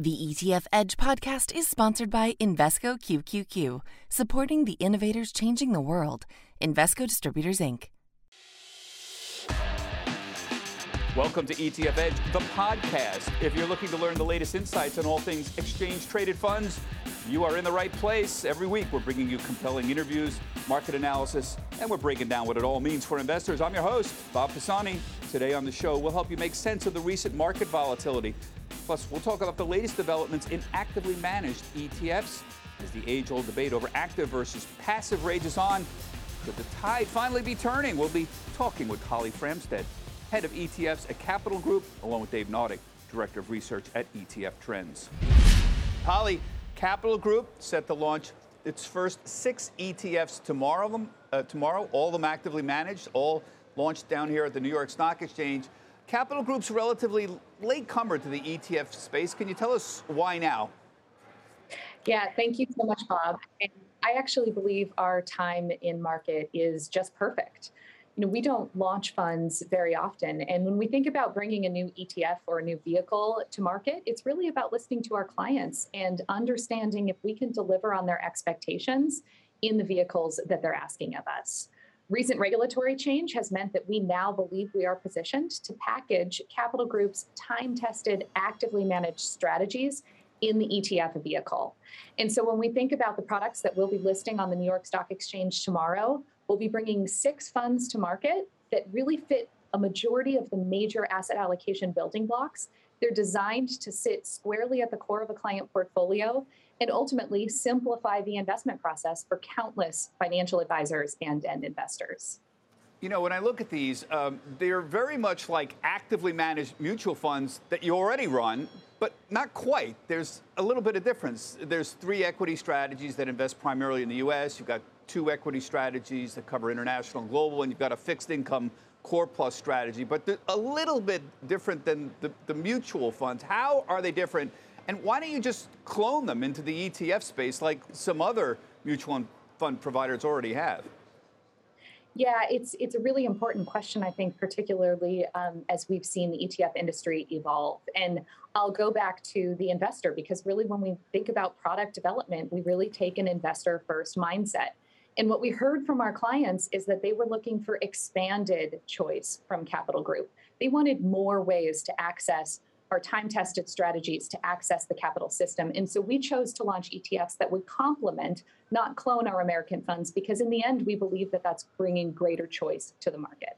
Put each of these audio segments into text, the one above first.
The ETF Edge podcast is sponsored by Invesco QQQ, supporting the innovators changing the world. Invesco Distributors, Inc. Welcome to ETF Edge, the podcast. If you're looking to learn the latest insights on all things exchange traded funds, you are in the right place. Every week, we're bringing you compelling interviews, market analysis, and we're breaking down what it all means for investors. I'm your host, Bob Pisani. Today on the show, we'll help you make sense of the recent market volatility Plus, we'll talk about the latest developments in actively managed ETFs as the age old debate over active versus passive rages on. Could the tide finally be turning? We'll be talking with Holly Framsted, head of ETFs at Capital Group, along with Dave Nadig, director of research at ETF Trends. Holly, Capital Group set to launch its first six ETFs tomorrow, uh, tomorrow, all of them actively managed, all launched down here at the New York Stock Exchange. Capital Group's relatively latecomer to the ETF space. Can you tell us why now? Yeah, thank you so much, Bob. And I actually believe our time in market is just perfect. You know, we don't launch funds very often. And when we think about bringing a new ETF or a new vehicle to market, it's really about listening to our clients and understanding if we can deliver on their expectations in the vehicles that they're asking of us. Recent regulatory change has meant that we now believe we are positioned to package Capital Group's time tested, actively managed strategies in the ETF vehicle. And so when we think about the products that we'll be listing on the New York Stock Exchange tomorrow, we'll be bringing six funds to market that really fit a majority of the major asset allocation building blocks. They're designed to sit squarely at the core of a client portfolio and ultimately simplify the investment process for countless financial advisors and end investors. You know, when I look at these, um, they're very much like actively managed mutual funds that you already run, but not quite. There's a little bit of difference. There's three equity strategies that invest primarily in the U.S. You've got two equity strategies that cover international and global, and you've got a fixed income core plus strategy. But a little bit different than the, the mutual funds. How are they different? And why don't you just clone them into the ETF space like some other mutual fund providers already have? Yeah, it's it's a really important question, I think, particularly um, as we've seen the ETF industry evolve. And I'll go back to the investor because really, when we think about product development, we really take an investor first mindset. And what we heard from our clients is that they were looking for expanded choice from Capital Group. They wanted more ways to access our time tested strategies to access the capital system. And so we chose to launch ETFs that would complement, not clone our American funds, because in the end, we believe that that's bringing greater choice to the market.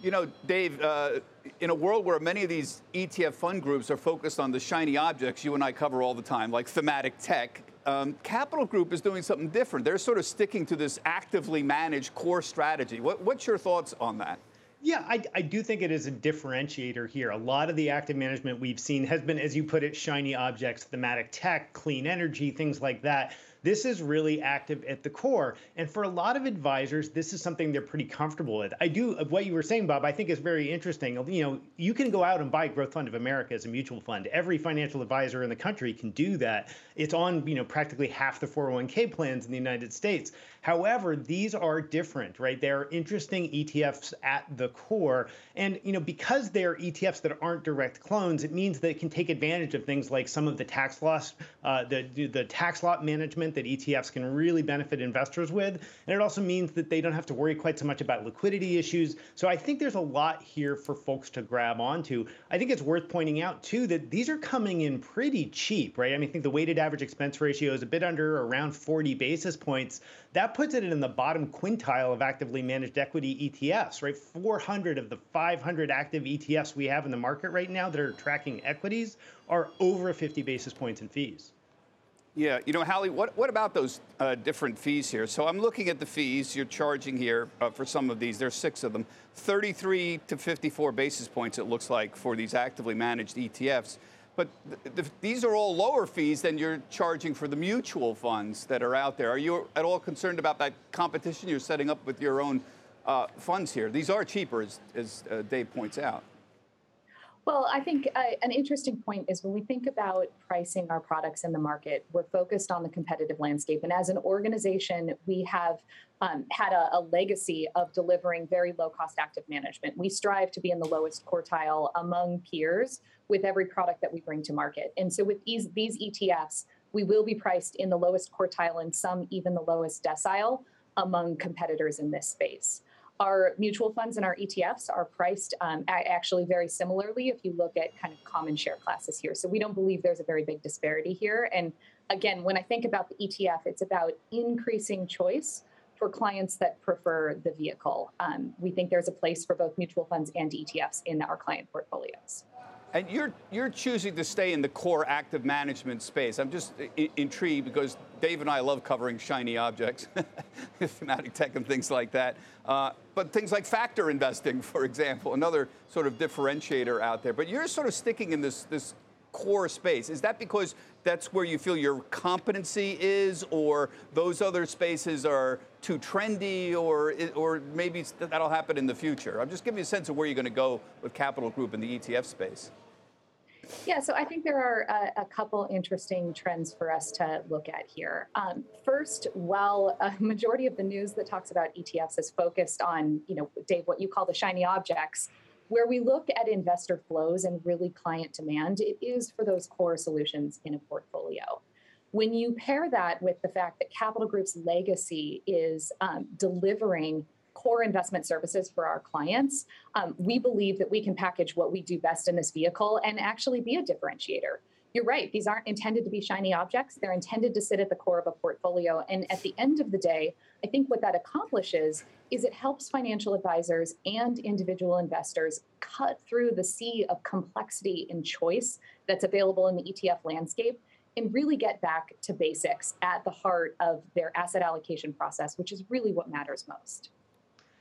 You know, Dave, uh, in a world where many of these ETF fund groups are focused on the shiny objects you and I cover all the time, like thematic tech, um, Capital Group is doing something different. They're sort of sticking to this actively managed core strategy. What, what's your thoughts on that? Yeah, I, I do think it is a differentiator here. A lot of the active management we've seen has been, as you put it, shiny objects, thematic tech, clean energy, things like that. This is really active at the core. And for a lot of advisors, this is something they're pretty comfortable with. I do, what you were saying, Bob, I think is very interesting. You know, you can go out and buy Growth Fund of America as a mutual fund. Every financial advisor in the country can do that. It's on, you know, practically half the 401k plans in the United States. However, these are different, right? They're interesting ETFs at the core. And, you know, because they're ETFs that aren't direct clones, it means that it can take advantage of things like some of the tax loss, uh, the, the tax lot management that ETFs can really benefit investors with. And it also means that they don't have to worry quite so much about liquidity issues. So I think there's a lot here for folks to grab onto. I think it's worth pointing out, too, that these are coming in pretty cheap, right? I mean, I think the weighted average expense ratio is a bit under around 40 basis points. That puts it in the bottom quintile of actively managed equity ETFs, right? 400 of the 500 active ETFs we have in the market right now that are tracking equities are over 50 basis points in fees. Yeah, you know, Holly, what, what about those uh, different fees here? So I'm looking at the fees you're charging here uh, for some of these. There's six of them, 33 to 54 basis points, it looks like, for these actively managed ETFs. But th- th- these are all lower fees than you're charging for the mutual funds that are out there. Are you at all concerned about that competition you're setting up with your own uh, funds here? These are cheaper, as, as uh, Dave points out. Well, I think uh, an interesting point is when we think about pricing our products in the market, we're focused on the competitive landscape. And as an organization, we have um, had a, a, legacy of delivering very low cost active management. We strive to be in the lowest quartile among peers with every product that we bring to market. And so with these, these ETFs, we will be priced in the lowest quartile and some even the lowest decile among competitors in this space. Our mutual funds and our ETFs are priced um, actually very similarly if you look at kind of common share classes here. So we don't believe there's a very big disparity here. And again, when I think about the ETF, it's about increasing choice for clients that prefer the vehicle. Um, we think there's a place for both mutual funds and ETFs in our client portfolios. And you're you're choosing to stay in the core active management space. I'm just I- intrigued because Dave and I love covering shiny objects, thematic tech and things like that. Uh, but things like factor investing, for example, another sort of differentiator out there. But you're sort of sticking in this this core space. Is that because that's where you feel your competency is, or those other spaces are too trendy, or or maybe that'll happen in the future? I'm just giving you a sense of where you're going to go with Capital Group in the ETF space. Yeah, so I think there are a, a, couple interesting trends for us to look at here. Um, first, while a majority of the news that talks about ETFs is focused on, you know, Dave, what you call the shiny objects, where we look at investor flows and really client demand, it is for those core solutions in a portfolio. When you pair that with the fact that Capital Group's legacy is um, delivering core investment services for our clients, um, we believe that we can package what we do best in this vehicle and actually be a differentiator. You're right, these aren't intended to be shiny objects. They're intended to sit at the core of a portfolio. And at the end of the day, I think what that accomplishes is it helps financial advisors and individual investors cut through the sea of complexity and choice that's available in the ETF landscape and really get back to basics at the heart of their asset allocation process, which is really what matters most.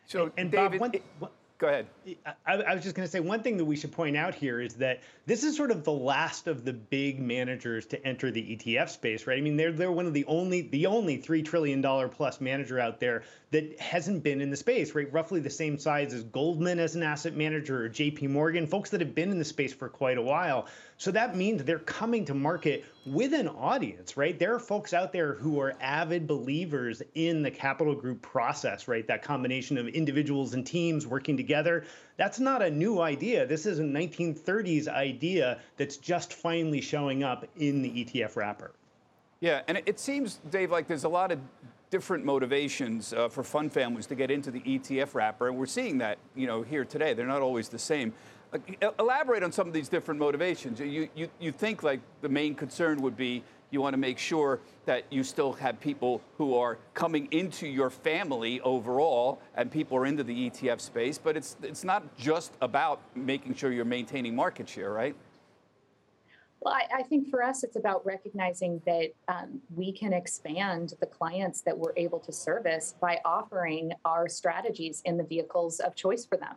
So, and, and David, Bob, one, Go ahead. I, I was just going to say one thing that we should point out here is that this is sort of the last of the big managers to enter the ETF space, right? I mean, they're they're one of the only the only three trillion dollar plus manager out there that hasn't been in the space, right? Roughly the same size as Goldman as an asset manager or JP Morgan, folks that have been in the space for quite a while. So that means they're coming to market with an audience, right? There are folks out there who are avid believers in the capital group process, right? That combination of individuals and teams working together. That's not a new idea. This is a 1930s idea that's just finally showing up in the ETF wrapper. Yeah, and it seems, Dave, like there's a lot of different motivations uh, for fund families to get into the ETF wrapper, and we're seeing that, you know, here today. They're not always the same. Elaborate on some of these different motivations. You, you, you think like the main concern would be you want to make sure that you still have people who are coming into your family overall, and people are into the ETF space. But it's it's not just about making sure you're maintaining market share, right? Well, I, I, think for us, it's about recognizing that um, we can expand the clients that we're able to service by offering our strategies in the vehicles of choice for them.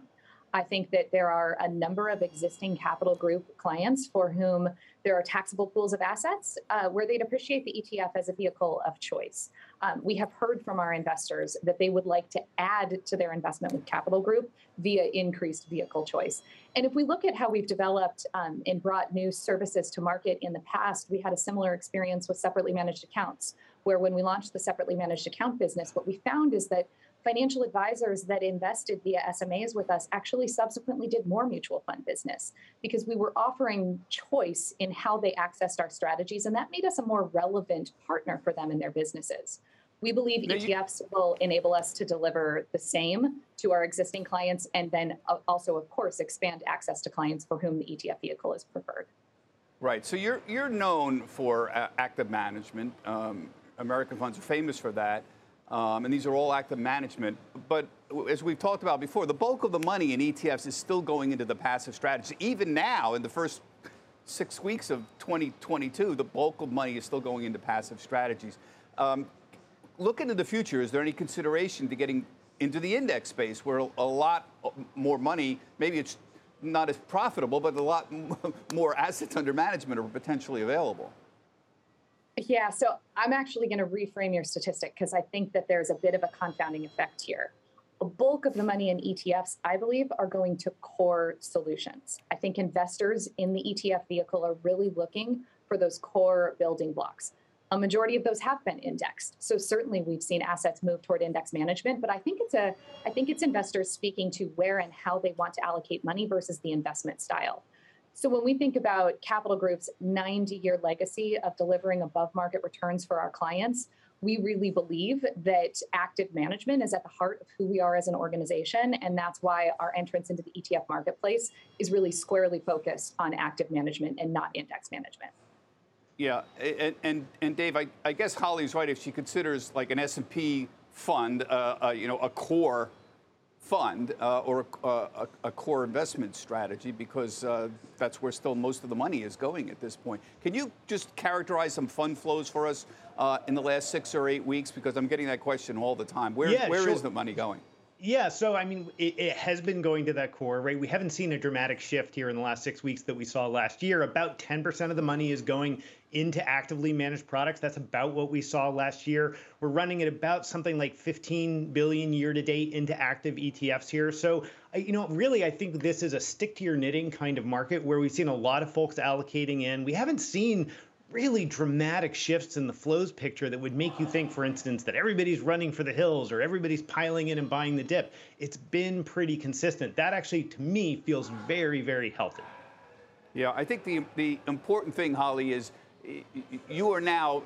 I think that there are a number of existing capital group clients for whom there are taxable pools of assets uh, where they'd appreciate the ETF as a vehicle of choice. Um, we have heard from our investors that they would like to add to their investment with Capital Group via increased vehicle choice. And if we look at how we've developed um, and brought new services to market in the past, we had a similar experience with separately managed accounts, where when we launched the separately managed account business, what we found is that financial advisors that invested via SMAs with us actually subsequently did more mutual fund business because we were offering choice in how they accessed our strategies, and that made us a more relevant partner for them in their businesses. We believe ETFs will enable us to deliver the same to our existing clients and then uh, also, of course, expand access to clients for whom the ETF vehicle is preferred. Right. So you're, you're known for uh, active management. Um, American funds are famous for that. Um, and these are all active management. But as we've talked about before, the bulk of the money in ETFs is still going into the passive strategy. Even now, in the first six weeks of 2022, the bulk of money is still going into passive strategies. Um, look into the future. Is there any consideration to getting into the index space where a lot more money, maybe it's not as profitable, but a lot more assets under management are potentially available? Yeah, so I'm actually going to reframe your statistic because I think that there's a bit of a confounding effect here. A bulk of the money in ETFs, I believe, are going to core solutions. I think investors in the ETF vehicle are really looking for those core building blocks. A majority of those have been indexed. So certainly we've seen assets move toward index management, but I think it's a I think it's investors speaking to where and how they want to allocate money versus the investment style So when we think about Capital Group's 90 year legacy of delivering above market returns for our clients, we really believe that active management is at the heart of who we are as an organization. And that's why our entrance into the ETF marketplace is really squarely focused on active management and not index management. Yeah, and, and, and Dave, I, I guess Holly's right. If she considers like an S&P fund, uh, uh, you know, a core fund uh, or a, a, a, core investment strategy because uh, that's where still most of the money is going at this point. Can you just characterize some fund flows for us uh, in the last six or eight weeks? Because I'm getting that question all the time. Where, yeah, where sure. is the money going? Yeah, so I mean, it, it, has been going to that core, right? We haven't seen a dramatic shift here in the last six weeks that we saw last year. About 10% of the money is going into actively managed products. That's about what we saw last year. We're running at about something like 15 billion year to date into active ETFs here. So, you know, really, I think this is a stick to your knitting kind of market where we've seen a lot of folks allocating in. We haven't seen really dramatic shifts in the flows picture that would make you think, for instance, that everybody's running for the hills or everybody's piling in and buying the dip. It's been pretty consistent. That actually, to me, feels very, very healthy. Yeah, I think the the important thing, Holly, is you are now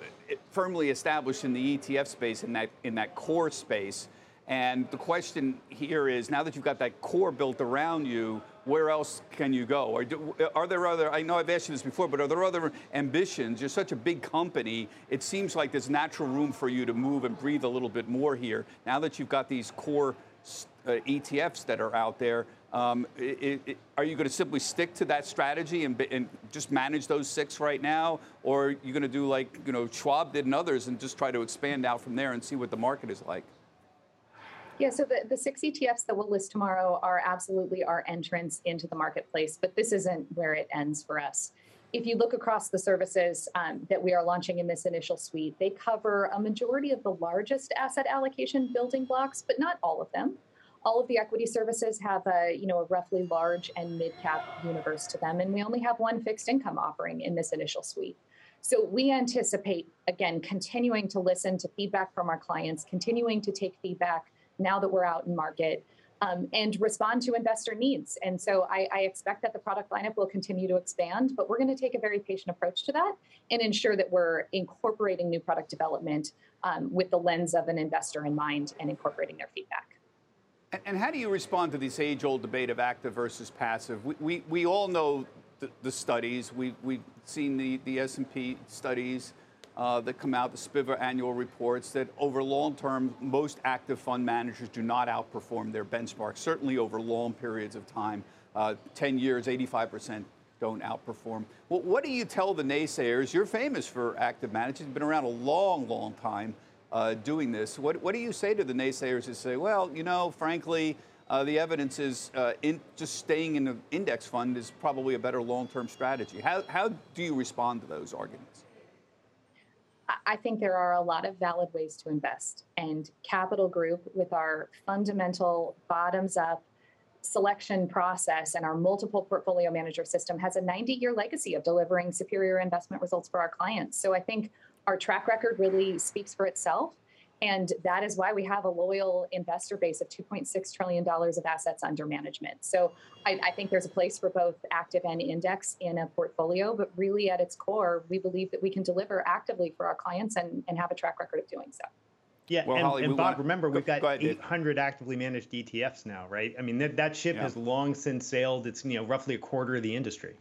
firmly established in the ETF space in that in that core space. And the question here is now that you've got that core built around you, where else can you go? Are, are, there other, I know I've asked you this before, but are there other ambitions? You're such a big company, it seems like there's natural room for you to move and breathe a little bit more here. Now that you've got these core uh, ETFs that are out there, um, it, it, are you going to simply stick to that strategy and, and, just manage those six right now? Or are you going to do like, you know, Schwab did and others and just try to expand out from there and see what the market is like? Yeah, so the, the six ETFs that we'll list tomorrow are absolutely our entrance into the marketplace, but this isn't where it ends for us. If you look across the services um, that we are launching in this initial suite, they cover a majority of the largest asset allocation building blocks, but not all of them. All of the equity services have a, you know, a roughly large and mid-cap universe to them, and we only have one fixed income offering in this initial suite. So we anticipate, again, continuing to listen to feedback from our clients, continuing to take feedback now that we're out in market um, and respond to investor needs. And so I, I, expect that the product lineup will continue to expand, but we're going to take a very patient approach to that and ensure that we're incorporating new product development um, with the lens of an investor in mind and incorporating their feedback. And, and how do you respond to this age-old debate of active versus passive? We, we, we all know the, the studies. We, we've seen the, the S&P studies uh, that come out, the SPIVA annual reports, that over long term, most active fund managers do not outperform their benchmarks, certainly over long periods of time. Uh, 10 years, 85% don't outperform. Well, what do you tell the naysayers? You're famous for active managers, you've been around a long, long time uh, doing this. What, what do you say to the naysayers who say, well, you know, frankly, uh, the evidence is uh, in, just staying in an index fund is probably a better long term strategy. How, how do you respond to those arguments? I think there are a lot of valid ways to invest. And Capital Group, with our fundamental bottoms up selection process and our multiple portfolio manager system, has a 90 year legacy of delivering superior investment results for our clients. So I think our track record really speaks for itself. And that is why we have a loyal investor base of $2.6 trillion of assets under management. So I, I, think there's a place for both active and index in a portfolio, but really at its core, we believe that we can deliver actively for our clients and, and have a track record of doing so. Yeah, well, and, Holly, and we Bob, want, remember, we've got 800 actively managed ETFs now, right? I mean, that, that ship yeah. has long since sailed. It's, you know, roughly a quarter of the industry.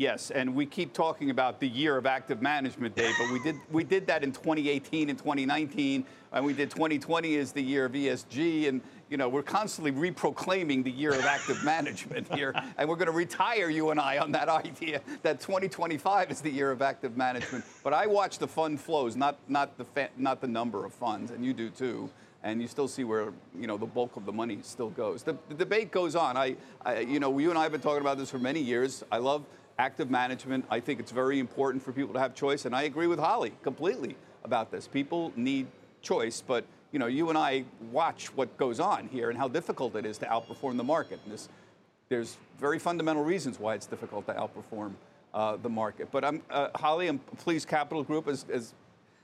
Yes, and we keep talking about the year of active management, day, but we did we did that in 2018 and 2019, and we did 2020 as the year of ESG, and you know we're constantly reproclaiming the year of active management here, and we're going to retire you and I on that idea that 2025 is the year of active management. But I watch the fund flows, not not the fa- not the number of funds, and you do too and you still see where you know the bulk of the money still goes. The, the debate goes on. I, I, you know, you and I have been talking about this for many years. I love active management. I think it's very important for people to have choice, and I agree with Holly completely about this. People need choice, but you know, you and I watch what goes on here and how difficult it is to outperform the market. And this, there's very fundamental reasons why it's difficult to outperform uh, the market. But I'm, uh, Holly, I'm pleased Capital Group has, has,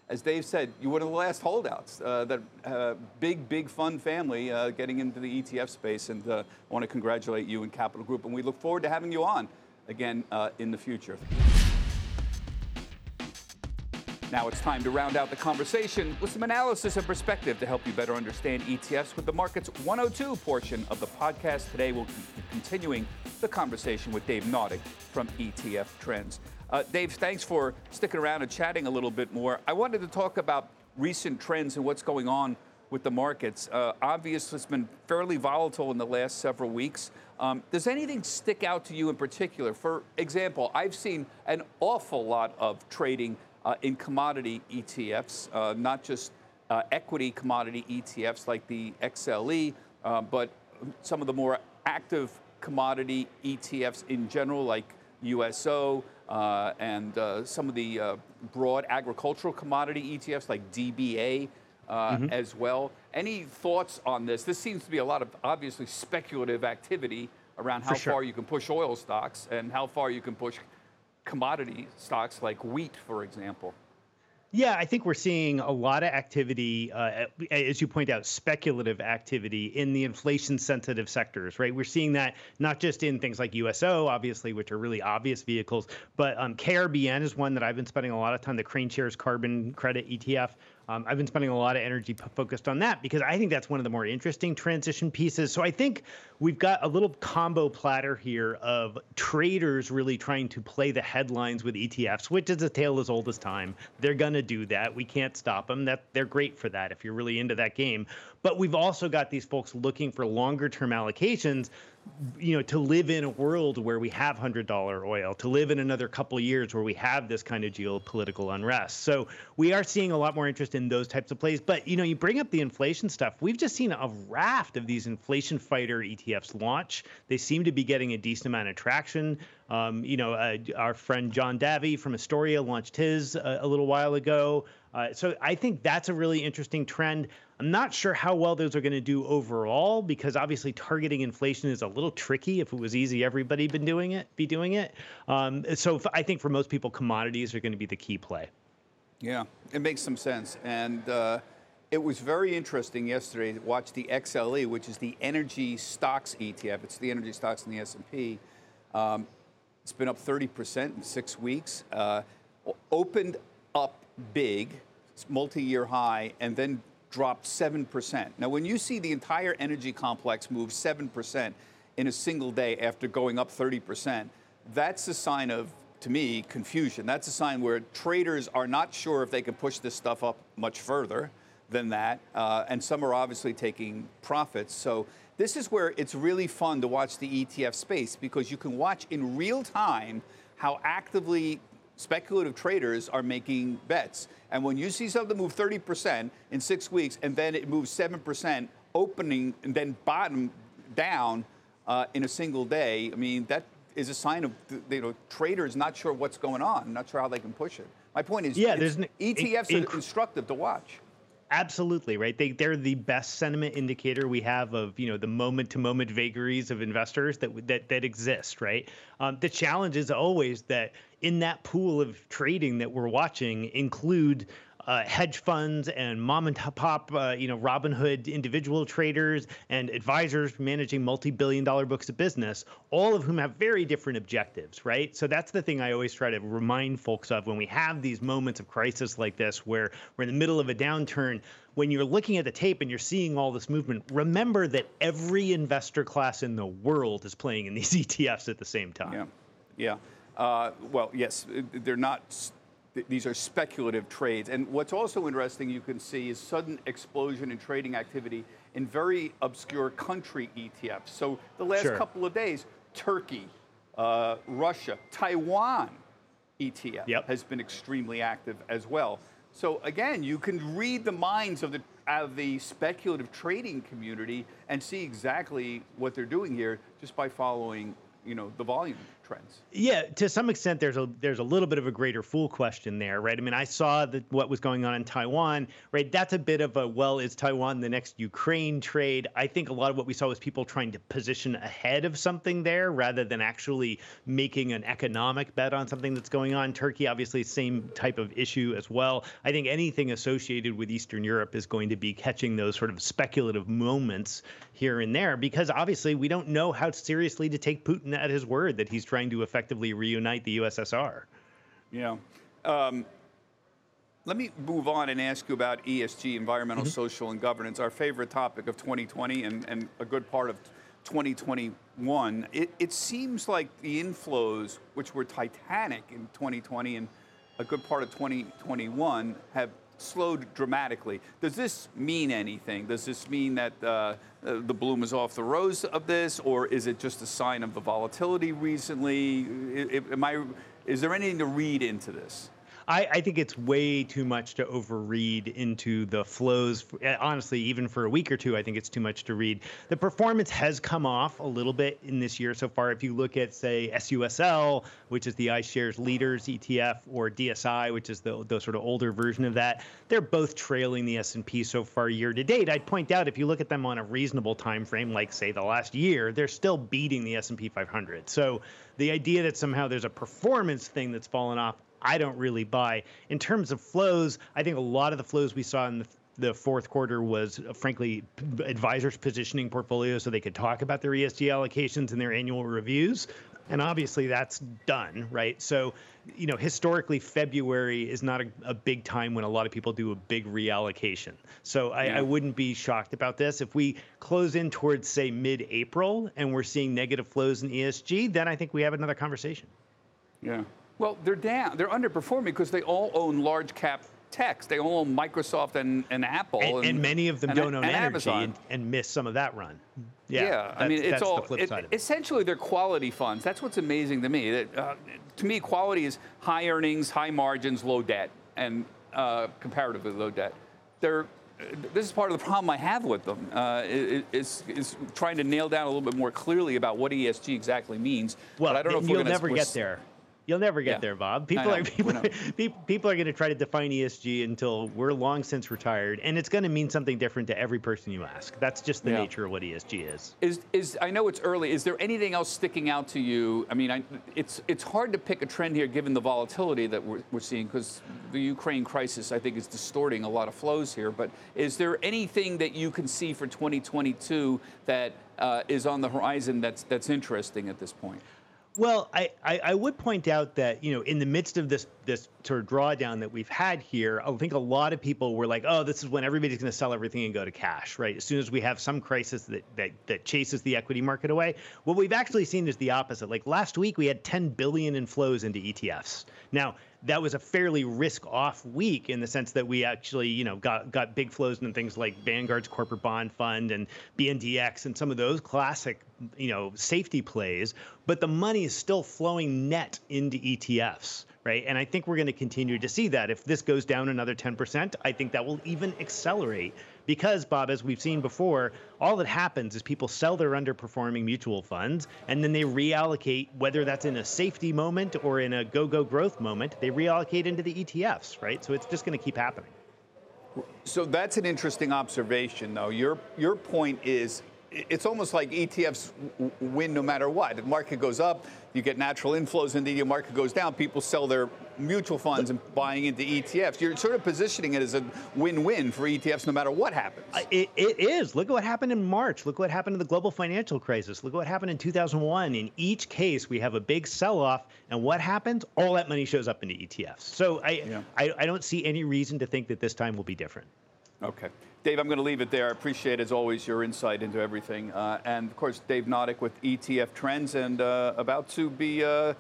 as Dave said, you're one of the last holdouts. Uh, that uh, big, big fun family uh, getting into the ETF space, and uh, I want to congratulate you and Capital Group, and we look forward to having you on again uh, in the future. Now it's time to round out the conversation with some analysis and perspective to help you better understand ETFs with the Markets 102 portion of the podcast. Today we'll be continuing the conversation with Dave Nadig from ETF Trends. Uh, Dave, thanks for sticking around and chatting a little bit more. I wanted to talk about recent trends and what's going on with the markets. Uh, obviously, it's been fairly volatile in the last several weeks. Um, does anything stick out to you in particular? For example, I've seen an awful lot of trading uh, in commodity ETFs, uh, not just uh, equity commodity ETFs like the XLE, uh, but some of the more active commodity ETFs in general, like USO, uh, and some of the broad agricultural commodity ETFs like DBA uh, mm-hmm. as well. Any thoughts on this? This seems to be a lot of obviously speculative activity around how sure. far you can push oil stocks and how far you can push commodity stocks like wheat, for example. Yeah, I think we're seeing a lot of activity, uh, as you point out, speculative activity in the inflation sensitive sectors, right? We're seeing that not just in things like USO, obviously, which are really obvious vehicles, but um, KRBN is one that I've been spending a lot of time, the KraneShares Carbon Credit ETF. Um, I've been spending a lot of energy p- focused on that because I think that's one of the more interesting transition pieces. So I think we've got a little combo platter here of traders really trying to play the headlines with ETFs, which is a tale as old as time. They're going to do that. We can't stop them. That they're great for that if you're really into that game. But we've also got these folks looking for longer term allocations you know, to live in a world where we have hundred dollar oil, to live in another couple years where we have this kind of geopolitical unrest. So we are seeing a lot more interest in those types of plays. But you know, you bring up the inflation stuff. We've just seen a raft of these inflation fighter ETFs launch. They seem to be getting a decent amount of traction. Um, you know, uh, our friend John Davi from Astoria launched his uh, a little while ago. Uh, so I think that's a really interesting trend. I'm not sure how well those are going to do overall because obviously targeting inflation is a little tricky. If it was easy, everybody been doing it, be doing it. Um, so I think for most people, commodities are going to be the key play. Yeah, it makes some sense. And uh, it was very interesting yesterday to watch the XLE, which is the energy stocks ETF. It's the energy stocks in the S&P. Um, it's been up 30% in six weeks. Uh, opened up big, multi-year high, and then dropped 7%. Now, when you see the entire energy complex move 7% in a single day after going up 30%, that's a sign of, to me, confusion. That's a sign where traders are not sure if they can push this stuff up much further than that, uh, and some are obviously taking profits. So this is where it's really fun to watch the ETF space because you can watch in real time how actively speculative traders are making bets. And when you see something move 30% in six weeks and then it moves 7% opening and then bottom down uh, in a single day, I mean, that is a sign of you know traders not sure what's going on, not sure how they can push it. My point is, yeah, there's an, ETFs inc- are instructive to watch. Absolutely right. They they're the best sentiment indicator we have of you know the moment to moment vagaries of investors that that that exist. Right. Um, the challenge is always that in that pool of trading that we're watching include uh, hedge funds and mom and pop, uh, you know, Robinhood individual traders and advisors managing multi-billion dollar books of business, all of whom have very different objectives, right? So that's the thing I always try to remind folks of when we have these moments of crisis like this, where we're in the middle of a downturn. When you're looking at the tape and you're seeing all this movement, remember that every investor class in the world is playing in these ETFs at the same time. Yeah, yeah. Uh, well, yes, they're not these are speculative trades. And what's also interesting, you can see, is sudden explosion in trading activity in very obscure country ETFs. So the last sure. couple of days, Turkey, uh, Russia, Taiwan ETF yep. has been extremely active as well. So again, you can read the minds of the of the speculative trading community and see exactly what they're doing here just by following you know the volume trends? Yeah, to some extent, there's a there's a little bit of a greater fool question there, right? I mean, I saw that what was going on in Taiwan, right? That's a bit of a well, is Taiwan the next Ukraine trade? I think a lot of what we saw was people trying to position ahead of something there rather than actually making an economic bet on something that's going on. Turkey, obviously, same type of issue as well. I think anything associated with Eastern Europe is going to be catching those sort of speculative moments here and there because obviously we don't know how seriously to take Putin at his word that he's trying to effectively reunite the USSR. Yeah. Um, let me move on and ask you about ESG, environmental, mm-hmm. social, and governance, our favorite topic of 2020 and, and a good part of 2021. It, it seems like the inflows, which were titanic in 2020 and a good part of 2021, have slowed dramatically. Does this mean anything? Does this mean that uh, uh, the bloom is off the rose of this, or is it just a sign of the volatility recently? Am I, is there anything to read into this? I, I, think it's way too much to overread into the flows. Eh, honestly, even for a week or two, I think it's too much to read. The performance has come off a little bit in this year so far. If you look at, say, SUSL, which is the iShares Leaders ETF, or DSI, which is the, the sort of older version of that, they're both trailing the S&P so far year to date. I'd point out if you look at them on a reasonable time frame, like say the last year, they're still beating the S&P 500. So the idea that somehow there's a performance thing that's fallen off, I don't really buy. In terms of flows, I think a lot of the flows we saw in the the fourth quarter was uh, frankly advisors positioning portfolios so they could talk about their ESG allocations in their annual reviews. And obviously that's done, right? So, you know, historically, February is not a, a big time when a lot of people do a big reallocation. So I, yeah. I wouldn't be shocked about this. If we close in towards, say, mid April and we're seeing negative flows in ESG, then I think we have another conversation. Yeah. Well, they're down. They're underperforming because they all own large cap techs. They all own Microsoft and, and Apple. And, and, and many of them don't own energy and, miss some of that run. Yeah, yeah I mean, it's all it, it. essentially they're quality funds. That's what's amazing to me. That, uh, to me, quality is high earnings, high margins, low debt, and uh, comparatively low debt. They're this is part of the problem I have with them. Uh, is, is trying to nail down a little bit more clearly about what ESG exactly means. Well, but I don't know if you'll never get there. You'll never get yeah. there, Bob. People are people, people are going to try to define ESG until we're long since retired, and it's going to mean something different to every person you ask. That's just the yeah. nature of what ESG is. Is is I know it's early. Is there anything else sticking out to you? I mean, I, it's it's hard to pick a trend here given the volatility that we're, we're seeing because the Ukraine crisis I think is distorting a lot of flows here. But is there anything that you can see for 2022 that uh, is on the horizon that's that's interesting at this point? Well, I, I, I, would point out that, you know, in the midst of this this sort of drawdown that we've had here, I think a lot of people were like, oh, this is when everybody's going to sell everything and go to cash, right? As soon as we have some crisis that, that that chases the equity market away. What we've actually seen is the opposite. Like last week, we had 10 billion in flows into ETFs. Now, that was a fairly risk-off week in the sense that we actually, you know, got got big flows in things like Vanguard's corporate bond fund and BNDX and some of those classic, you know, safety plays. But the money is still flowing net into ETFs, right? And I think we're going to continue to see that. If this goes down another 10%, I think that will even accelerate because, Bob, as we've seen before, all that happens is people sell their underperforming mutual funds and then they reallocate, whether that's in a safety moment or in a go go growth moment, they reallocate into the ETFs, right? So it's just going to keep happening. So that's an interesting observation, though. Your, your point is it's almost like ETFs win no matter what. The market goes up, you get natural inflows into the market goes down, people sell their mutual funds and buying into ETFs. You're sort of positioning it as a win-win for ETFs no matter what happens. It, it is. Look at what happened in March. Look what happened in the global financial crisis. Look at what happened in 2001. In each case, we have a big sell-off, and what happens? All that money shows up into ETFs. So I, yeah. I, I don't see any reason to think that this time will be different. Okay. Dave, I'm going to leave it there. I appreciate, as always, your insight into everything. Uh, and of course, Dave Nadig with ETF Trends and uh, about to be uh,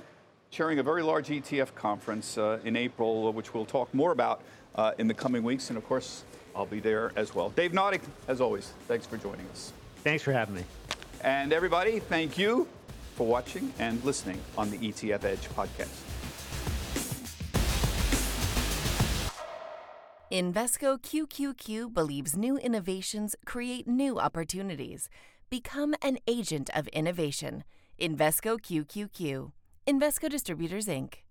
chairing a very large ETF conference uh, in April, which we'll talk more about uh, in the coming weeks. And of course, I'll be there as well. Dave Nadig, as always, thanks for joining us. Thanks for having me. And everybody, thank you for watching and listening on the ETF Edge podcast. Invesco QQQ believes new innovations create new opportunities. Become an agent of innovation. Invesco QQQ. Invesco Distributors, Inc.